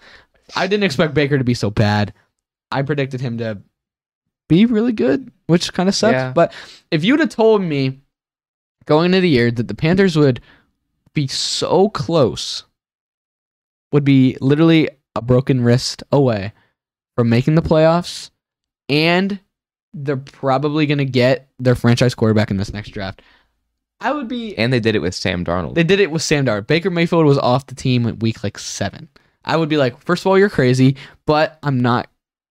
I didn't expect Baker to be so bad. I predicted him to be really good, which kind of sucks. Yeah. But if you'd have told me going into the year that the Panthers would be so close, would be literally a broken wrist away from making the playoffs, and they're probably going to get their franchise quarterback in this next draft. I would be. And they did it with Sam Darnold. They did it with Sam Darnold. Baker Mayfield was off the team at week like seven. I would be like, first of all, you're crazy, but I'm not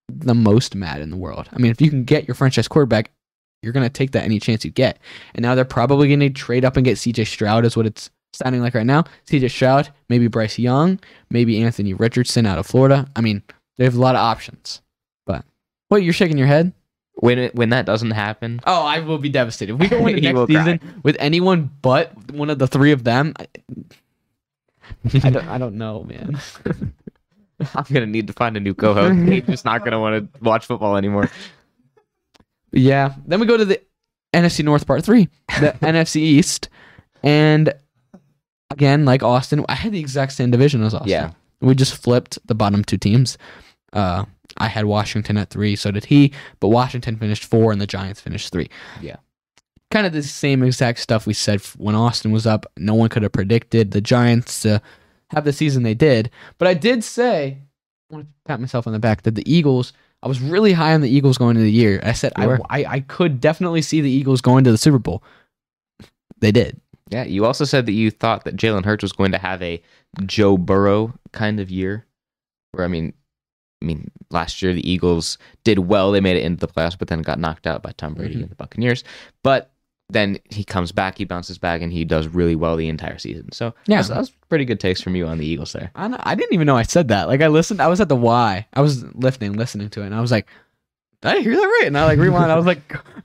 the most mad in the world. I mean, if you can get your franchise quarterback, you're gonna take that any chance you get. And now they're probably gonna trade up and get CJ Stroud, is what it's sounding like right now. CJ Stroud, maybe Bryce Young, maybe Anthony Richardson out of Florida. I mean, they have a lot of options. But what, you're shaking your head? When it, when that doesn't happen, Oh, I will be devastated. If we go into He will next season with anyone but one of the three of them, I, I don't, I don't know, man. I'm gonna need to find a new co-host. He's just not gonna want to watch football anymore. Yeah. Then we go to the NFC North Part Three, the NFC East, and again, like Austin, I had the exact same division as Austin. Yeah. We just flipped the bottom two teams. Uh, I had Washington at three, so did he, but Washington finished four and the Giants finished three. Yeah. Kind of the same exact stuff we said when Austin was up. No one could have predicted the Giants to have the season they did. But I did say, I want to pat myself on the back, that the Eagles, I was really high on the Eagles going into the year. I said I. I, I could definitely see the Eagles going to the Super Bowl. They did. Yeah, you also said that you thought that Jalen Hurts was going to have a Joe Burrow kind of year. Where I mean, I mean, last year the Eagles did well; they made it into the playoffs, but then got knocked out by Tom Brady Mhm. and the Buccaneers. But then he comes back, he bounces back, and he does really well the entire season. So Yeah. that's, that's pretty good takes from you on the Eagles there. I, I didn't even know I said that. Like I listened, I was at the Y. I was listening, listening to it, and I was like, "Did I hear that right?" And I like rewind. I was like,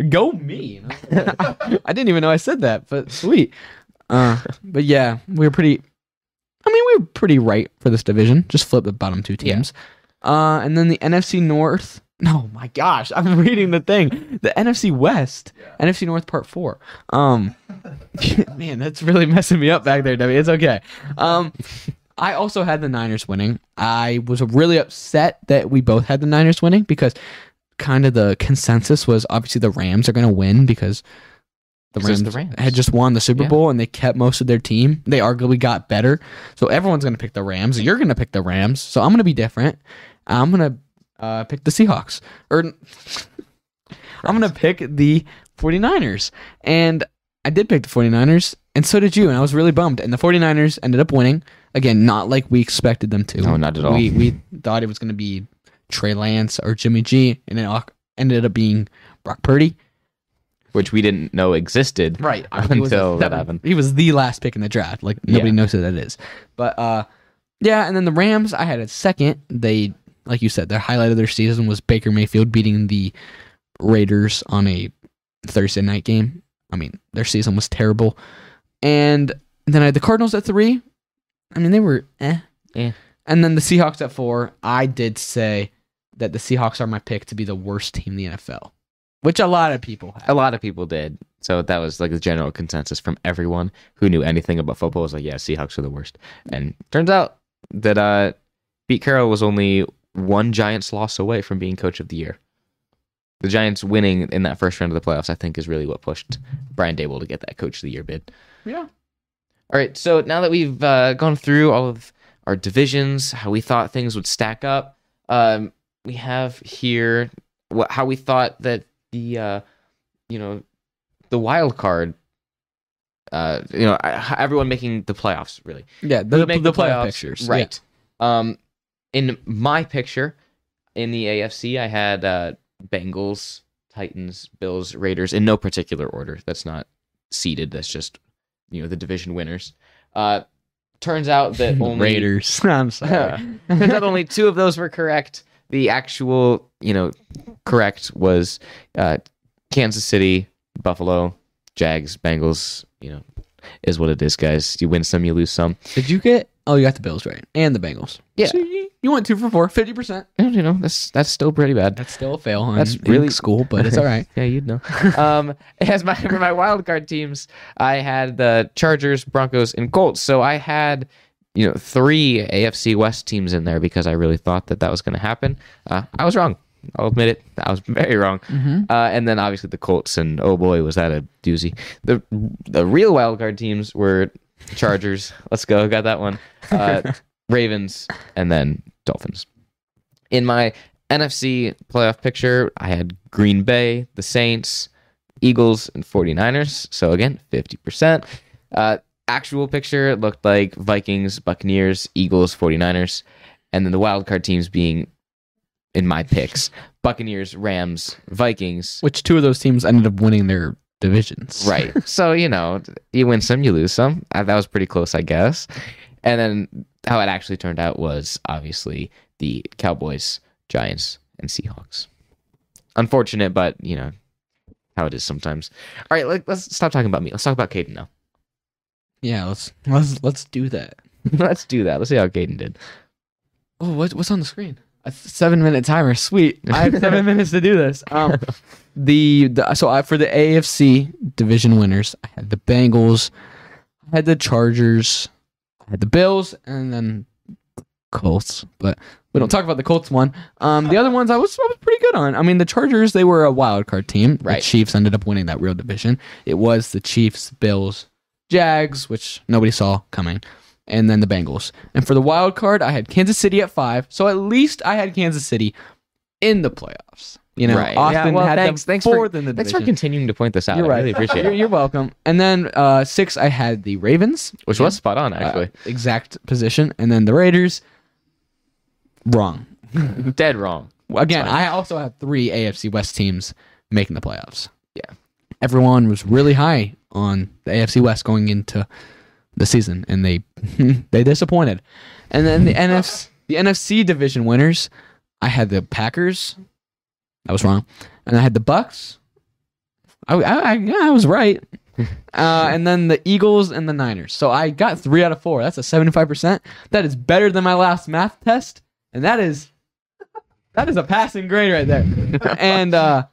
"Go me!" I, like- I didn't even know I said that, but sweet. Uh, but yeah, we were pretty. I mean, we were pretty right for this division. Just flip the bottom two teams. Uh, and then the NFC North. No, my gosh, I'm reading the thing. The NFC West, NFC North Part Four. Um, man, that's really messing me up back there, Debbie. It's okay. Um, I also had the Niners winning. I was really upset that we both had the Niners winning because kind of the consensus was obviously the Rams are going to win because the Rams, the Rams. had just won the Super Yeah. Bowl and they kept most of their team. They arguably got better. So everyone's going to pick the Rams. You're going to pick the Rams. So I'm going to be different. I'm going to uh, pick the Seahawks. Or I'm going to pick the 49ers. And I did pick the 49ers, and so did you. And I was really bummed. And the 49ers ended up winning. Again, not like we expected them to. No, not at all. We, we thought it was going to be Trey Lance or Jimmy G, and it all ended up being Brock Purdy. Which we didn't know existed. Right. Until that happened. He was the last pick in the draft. Like nobody Yeah. knows who that is. But uh yeah, and then the Rams, I had a second. They like you said, their highlight of their season was Baker Mayfield beating the Raiders on a Thursday night game. I mean, their season was terrible. And then I had the Cardinals at three. I mean, they were eh. Eh. And then the Seahawks at four. I did say that the Seahawks are my pick to be the worst team in the NFL. Which a lot of people A lot of people did. So that was like the general consensus from everyone who knew anything about football was like, yeah, Seahawks are the worst. And turns out that uh, Pete Carroll was only one Giants loss away from being coach of the year. The Giants winning in that first round of the playoffs, I think, is really what pushed Brian Daboll to get that coach of the year bid. Yeah. All right. So now that we've uh, gone through all of our divisions, how we thought things would stack up, um, we have here what, how we thought that the, uh, you know, the wild card, uh, you know, everyone making the playoffs really Yeah, the, the, the playoff playoffs, pictures. right? Um, in my picture, in the AFC, I had uh, Bengals, Titans, Bills, Raiders in no particular order. That's not seeded. That's just you know the division winners. Uh, turns out that only Raiders. I'm sorry. turns out only two of those were correct. The actual you know correct was uh, Kansas City, Buffalo, Jags, Bengals. You know is what it is, guys. You win some, you lose some. Did you get? Oh, you got the Bills right and the Bengals. Yeah. So you, you went two for four, 50 percent. And, you know that's that's still pretty bad. That's still a fail. That's in, in really- school, but it's all right. yeah, you'd know. um, as my for my wild card teams, I had the Chargers, Broncos, and Colts. So I had you know three AFC West teams in there because I really thought that that was going to happen. Uh, I was wrong. I'll admit it. I was very wrong. Mhm. Uh, and then obviously the Colts, and oh boy, was that a doozy. The the real wild card teams were Chargers. Let's go, got that one. Uh, Ravens, and then Dolphins. In my NFC playoff picture, I had Green Bay, the Saints, Eagles, and 49ers. So again, 50%. Uh, actual picture it looked like Vikings, Buccaneers, Eagles, 49ers. And then the wild card teams being in my picks Buccaneers, Rams, Vikings. Which two of those teams ended up winning their divisions? Right. so, you know, you win some, you lose some. Uh, that was pretty close, I guess. And then how it actually turned out was obviously the Cowboys, Giants, and Seahawks. Unfortunate, but, you know, how it is sometimes. All right, let, let's stop talking about me. Let's talk about Kadin now. Yeah. Let's let's let's do that. let's do that. Let's see how Kadin did. Oh, what, what's on the screen? A seven minute timer. Sweet. I have seven minutes to do this. Um, the, the so I for the AFC division winners, I had the Bengals, I had the Chargers, I had the Bills, and then Colts. But we don't talk about the Colts one. Um, the other ones I was, I was pretty good on. I mean, the Chargers they were a wild card team. Right. The Chiefs ended up winning that real division. It was the Chiefs, Bills, Jags, which nobody saw coming and then the Bengals. And for the wild card, I had Kansas City at five. So at least I had Kansas City in the playoffs. You know, Right. Austin Yeah, well, had thanks- them thanks for- in the Thanks for continuing to point this out. You're I right. really appreciate You're, it. you're welcome. And then uh, six, I had the Ravens, Which was spot on, uh, actually. exact position, and then the Raiders. Wrong. Dead wrong. Again. I also have three AFC West teams making the playoffs. Yeah. Everyone was really high on the AFC West going into the season, and they they disappointed. And then the NFC the NFC division winners, I had the Packers. I was wrong, and I had the Bucs. I I, I, yeah, I was right. Uh, and then the Eagles and the Niners. So I got three out of four. That's a seventy-five percent. That is better than my last math test, and that is that is a passing grade right there. and uh,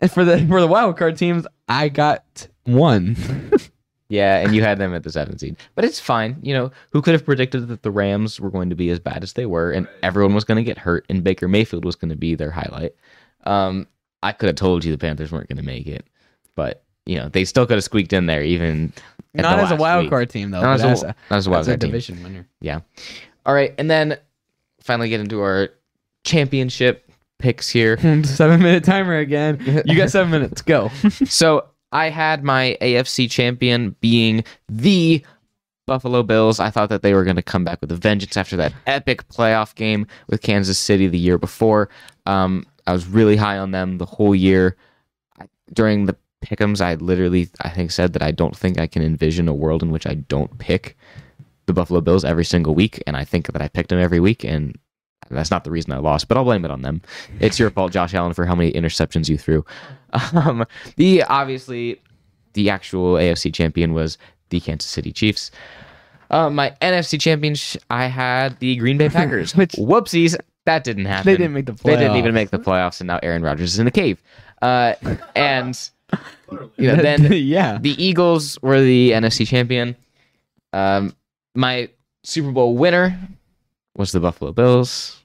and for the for the wild card teams, I got one. Yeah, and you had them at the seventh seed. But it's fine. You know, who could have predicted that the Rams were going to be as bad as they were and everyone was going to get hurt and Baker Mayfield was going to be their highlight? Um, I could have told you the Panthers weren't going to make it. But, you know, they still could have squeaked in there even Not the as a wild week. card team though. Not but as a, not as a wild as a card team. division winner. Yeah. All right, and then finally get into our championship picks here. seven minute timer again. You got seven minutes. Go. so I had my AFC champion being the Buffalo Bills. I thought that they were going to come back with a vengeance after that epic playoff game with Kansas City the year before. Um, I was really high on them the whole year. I, during the pickums, I literally, I think, said that I don't think I can envision a world in which I don't pick the Buffalo Bills every single week, and I think that I picked them every week, and that's not the reason I lost, but I'll blame it on them. It's your fault, Josh Allen, for how many interceptions you threw. Um, the obviously the actual AFC champion was the Kansas City Chiefs. Uh, my NFC champion, sh- I had the Green Bay Packers. Which- Whoopsies, that didn't happen. They didn't make the playoffs. They didn't even make the playoffs, and now Aaron Rodgers is in the cave. Uh, and you know, then yeah. the Eagles were the NFC champion. Um, my Super Bowl winner was the Buffalo Bills.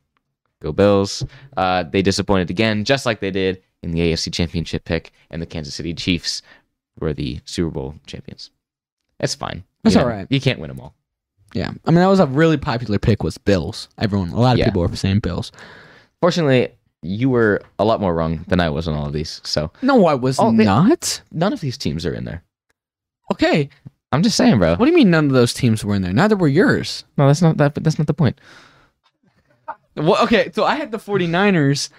Go Bills. Uh, they disappointed again, just like they did in the AFC Championship pick, and the Kansas City Chiefs were the Super Bowl champions. That's fine. That's You all know, right. You can't win them all. Yeah. I mean, that was a really popular pick was Bills. Everyone, a lot of Yeah. people were saying Bills. Fortunately, you were a lot more wrong than I was on all of these. So No, I was Oh, they- not. none of these teams are in there. Okay. I'm just saying, bro. What do you mean none of those teams were in there? Neither were yours. No, that's not that. But that's not the point. Well, okay, so I had the 49ers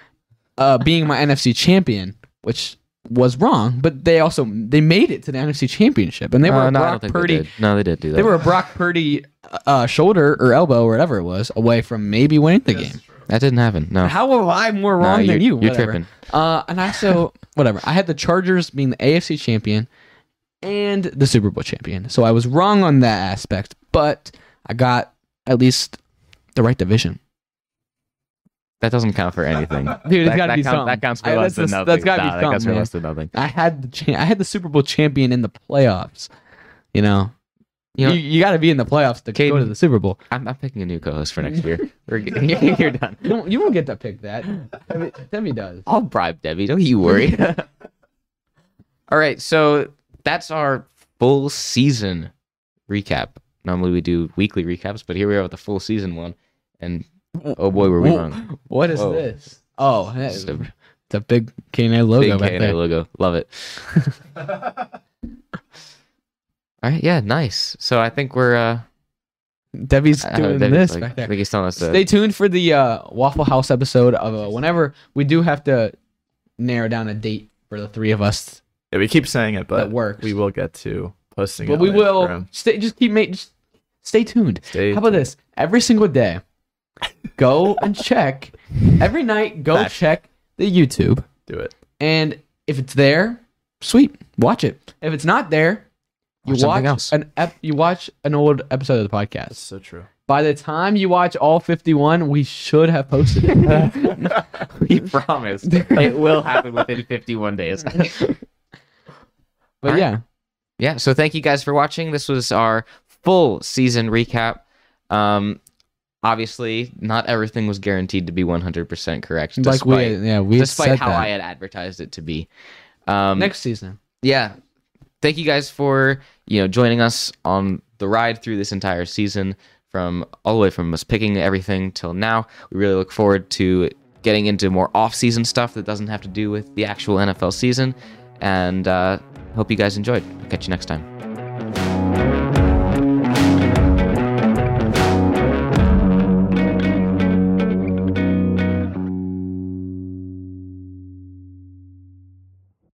uh, being my NFC champion, which was wrong, but they also they made it to the NFC championship and they were Uh, a no, Brock Purdy they. No, they did do that. they were a Brock Purdy uh, shoulder or elbow or whatever it was away from maybe winning the That's game. true. That didn't happen. No. How am I more wrong you're, than you? You're Whatever. tripping. Uh, and I so whatever. I had the Chargers being the AFC champion and the Super Bowl champion. So I was wrong on that aspect, but I got at least the right division. That doesn't count for anything. Dude, it's that, gotta be count- something. That counts for I- less than nothing. that's gotta be Nah, that counts something, for man. less than nothing. I had the cha- I had the Super Bowl champion in the playoffs. You know, You you, know- you, got to be in the playoffs to go to the Super Bowl. I'm, I'm picking a new co-host for next year. We're, you're done. You don't, you don't get to pick that. Demi, Demi does. I'll bribe Debbie. Don't you worry. All right, so that's our full season recap. Normally we do weekly recaps, but here we are with the full season one, and oh boy, were we Whoa. wrong. What is Whoa. this? Oh, that It's a it's a big K&A logo big there. logo. Love it. All right, yeah, nice. So I think we're uh, Debbie's I don't know, doing Debbie's this like- back I there. think he's telling us to. Stay tuned for the uh, Waffle House episode of uh, whenever we do have to narrow down a date for the three of us Yeah, we keep saying it, but that works. we will get to posting. but it we will stay. Just keep make. Just stay tuned. Stay How about this? Every single day, go and check. Every night, go Fact. check the YouTube, Do it. and if it's there, sweet, watch it. If it's not there, you Watch watch else. an ep- you watch an old episode of the That's podcast. so true. By the time you watch all fifty-one, we should have posted it. we promise it will happen within 51 days. but Alright. yeah, yeah so thank you guys for watching. This was our full season recap. Um obviously not everything was guaranteed to be 100% correct like despite, we yeah we despite how that. i had advertised it to be. Um next season. yeah. Thank you guys for you know joining us on the ride through this entire season from all the way from us picking everything till now. We really look forward to getting into more off-season stuff that doesn't have to do with the actual nfl season. And uh hope you guys enjoyed. Catch you next time